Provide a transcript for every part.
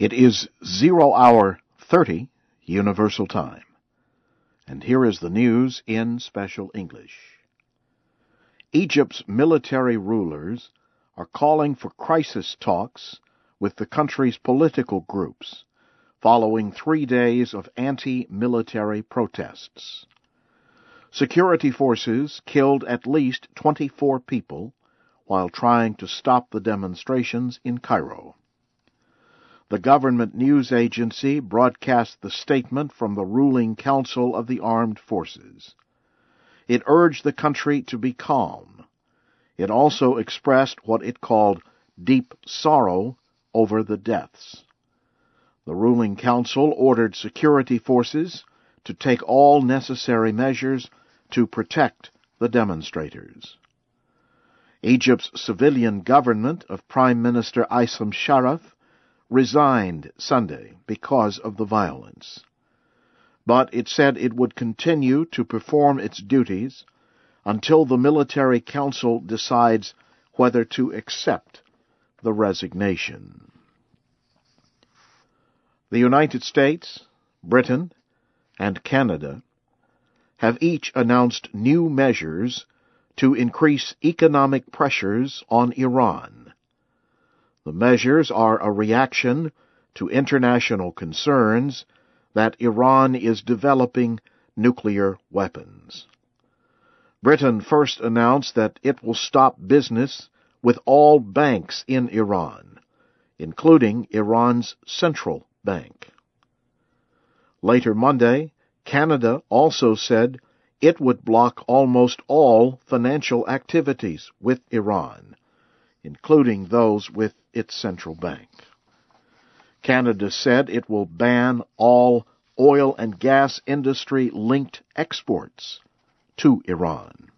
It is zero hour 30 Universal Time. And here is the news in special English. Egypt's military rulers are calling for crisis talks with the country's political groups following three days of anti-military protests. Security forces killed at least 24 people while trying to stop the demonstrations in Cairo. The government news agency broadcast the statement from the ruling Council of the Armed Forces. It urged the country to be calm. It also expressed what it called deep sorrow over the deaths. The ruling council ordered security forces to take all necessary measures to protect the demonstrators. Egypt's civilian government of Prime Minister Isam Sharaf resigned Sunday because of the violence. But it said it would continue to perform its duties until the military council decides whether to accept the resignation. The United States, Britain, and Canada have each announced new measures to increase economic pressures on Iran. The measures are a reaction to international concerns that Iran is developing nuclear weapons. Britain first announced that it will stop business with all banks in Iran, including Iran's central bank. Later Monday, Canada also said it would block almost all financial activities with Iran, including those with its central bank. Canada said it will ban all oil and gas industry linked exports to Iran.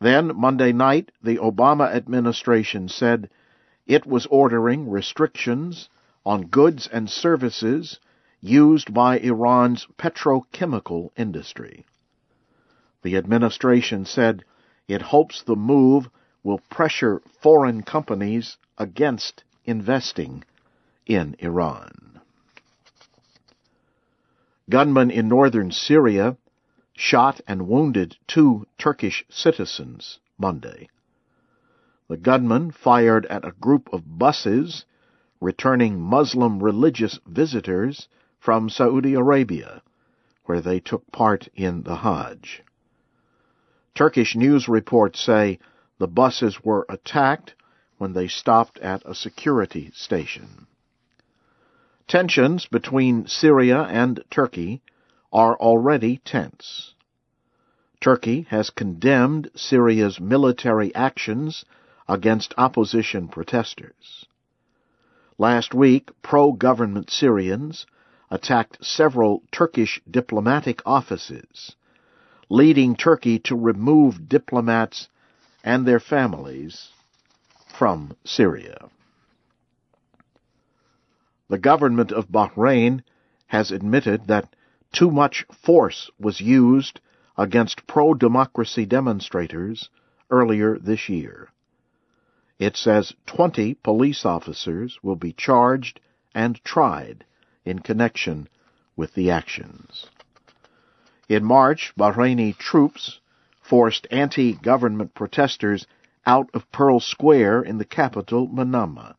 Then, Monday night, the Obama administration said it was ordering restrictions on goods and services used by Iran's petrochemical industry. The administration said it hopes the move will pressure foreign companies against investing in Iran. Gunmen in northern Syria shot and wounded two Turkish citizens Monday. The gunmen fired at a group of buses returning Muslim religious visitors from Saudi Arabia, where they took part in the Hajj. Turkish news reports say the buses were attacked when they stopped at a security station. Tensions between Syria and Turkey are already tense. Turkey has condemned Syria's military actions against opposition protesters. Last week, pro-government Syrians attacked several Turkish diplomatic offices, leading Turkey to remove diplomats and their families from Syria. The government of Bahrain has admitted that too much force was used against pro-democracy demonstrators earlier this year. It says 20 police officers will be charged and tried in connection with the actions. In March, Bahraini troops forced anti-government protesters out of Pearl Square in the capital, Manama.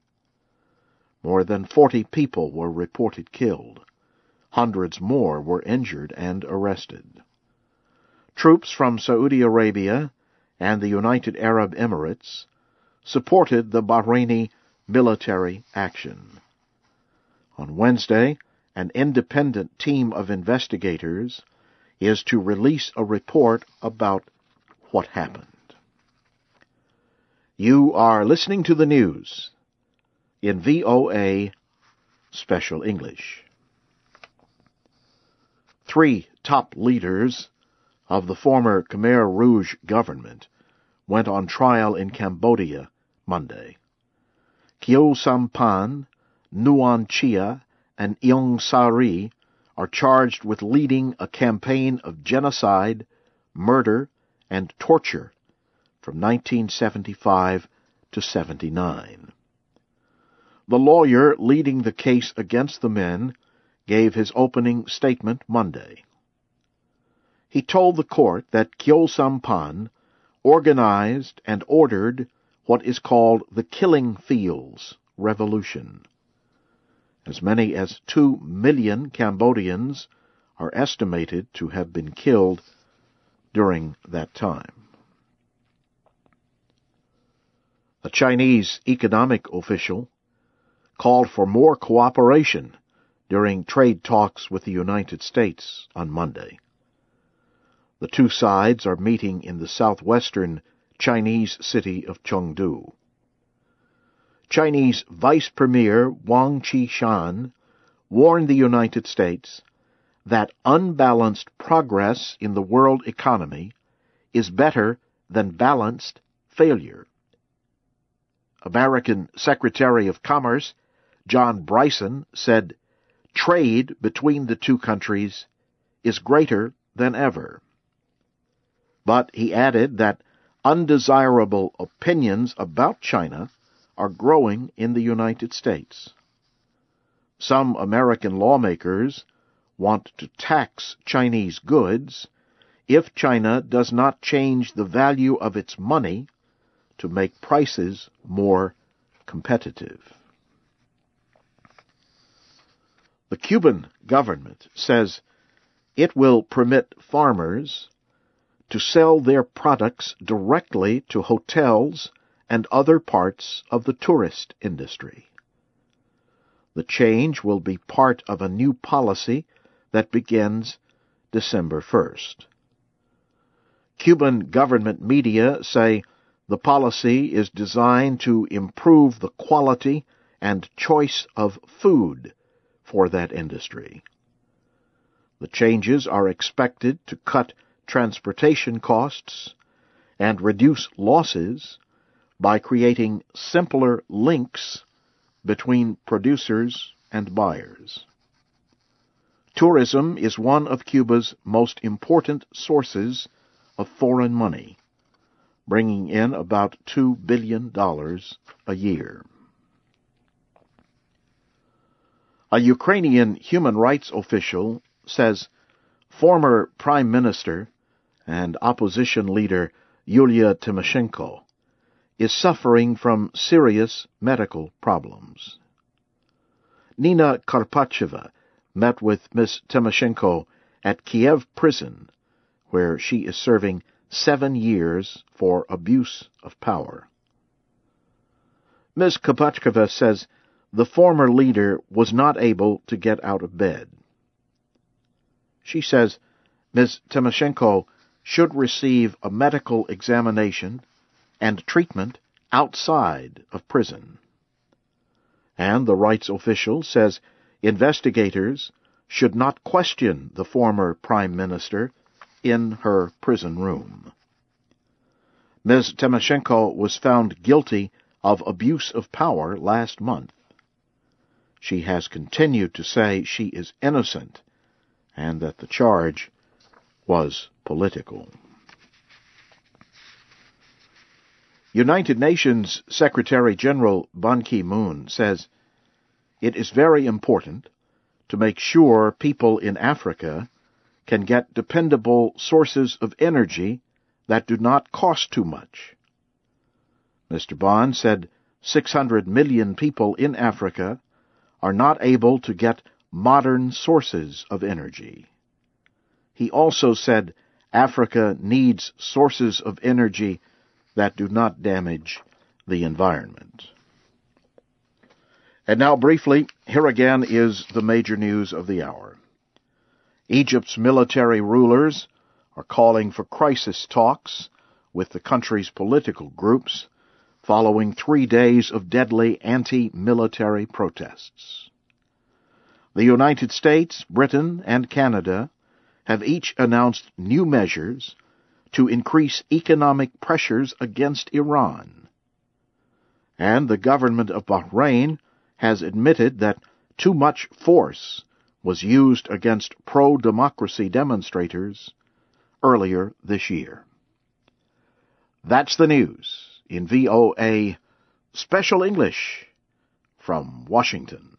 More than 40 people were reported killed. Hundreds more were injured and arrested. Troops from Saudi Arabia and the United Arab Emirates supported the Bahraini military action. On Wednesday, an independent team of investigators is to release a report about what happened. You are listening to the news in VOA Special English. Three top leaders of the former Khmer Rouge government went on trial in Cambodia Monday. Khieu Samphan, Nuon Chea, and Ieng Sary are charged with leading a campaign of genocide, murder, and torture from 1975 to 79. The lawyer leading the case against the men gave his opening statement Monday. He told the court that Khieu Samphan organized and ordered what is called the Killing Fields Revolution. As many as two million Cambodians are estimated to have been killed during that time. A Chinese economic official called for more cooperation during trade talks with the United States on Monday. The two sides are meeting in the southwestern Chinese city of Chengdu. Chinese Vice Premier Wang Qishan warned the United States that unbalanced progress in the world economy is better than balanced failure. American Secretary of Commerce John Bryson said, Trade between the two countries is greater than ever. But he added that undesirable opinions about China are growing in the United States. Some American lawmakers want to tax Chinese goods if China does not change the value of its money to make prices more competitive. The Cuban government says it will permit farmers to sell their products directly to hotels and other parts of the tourist industry. The change will be part of a new policy that begins December 1st. Cuban government media say the policy is designed to improve the quality and choice of food for that industry. The changes are expected to cut transportation costs and reduce losses by creating simpler links between producers and buyers. Tourism is one of Cuba's most important sources of foreign money, bringing in about $2 billion a year. A Ukrainian human rights official says former Prime Minister and opposition leader Yulia Tymoshenko is suffering from serious medical problems. Nina Karpacheva met with Ms. Tymoshenko at Kiev prison, where she is serving seven years for abuse of power. Ms. Karpacheva says the former leader was not able to get out of bed. She says Ms. Tymoshenko should receive a medical examination and treatment outside of prison. And the rights official says investigators should not question the former prime minister in her prison room. Ms. Tymoshenko was found guilty of abuse of power last month. She has continued to say she is innocent and that the charge was political. United Nations Secretary General Ban Ki moon says it is very important to make sure people in Africa can get dependable sources of energy that do not cost too much. Mr. Ban said 600 million people in Africa are not able to get modern sources of energy. He also said Africa needs sources of energy that do not damage the environment. And now, briefly, here again is the major news of the hour. Egypt's military rulers are calling for crisis talks with the country's political groups following three days of deadly anti-military protests. The United States, Britain, and Canada have each announced new measures to increase economic pressures against Iran. And the government of Bahrain has admitted that too much force was used against pro-democracy demonstrators earlier this year. That's the news in VOA Special English From Washington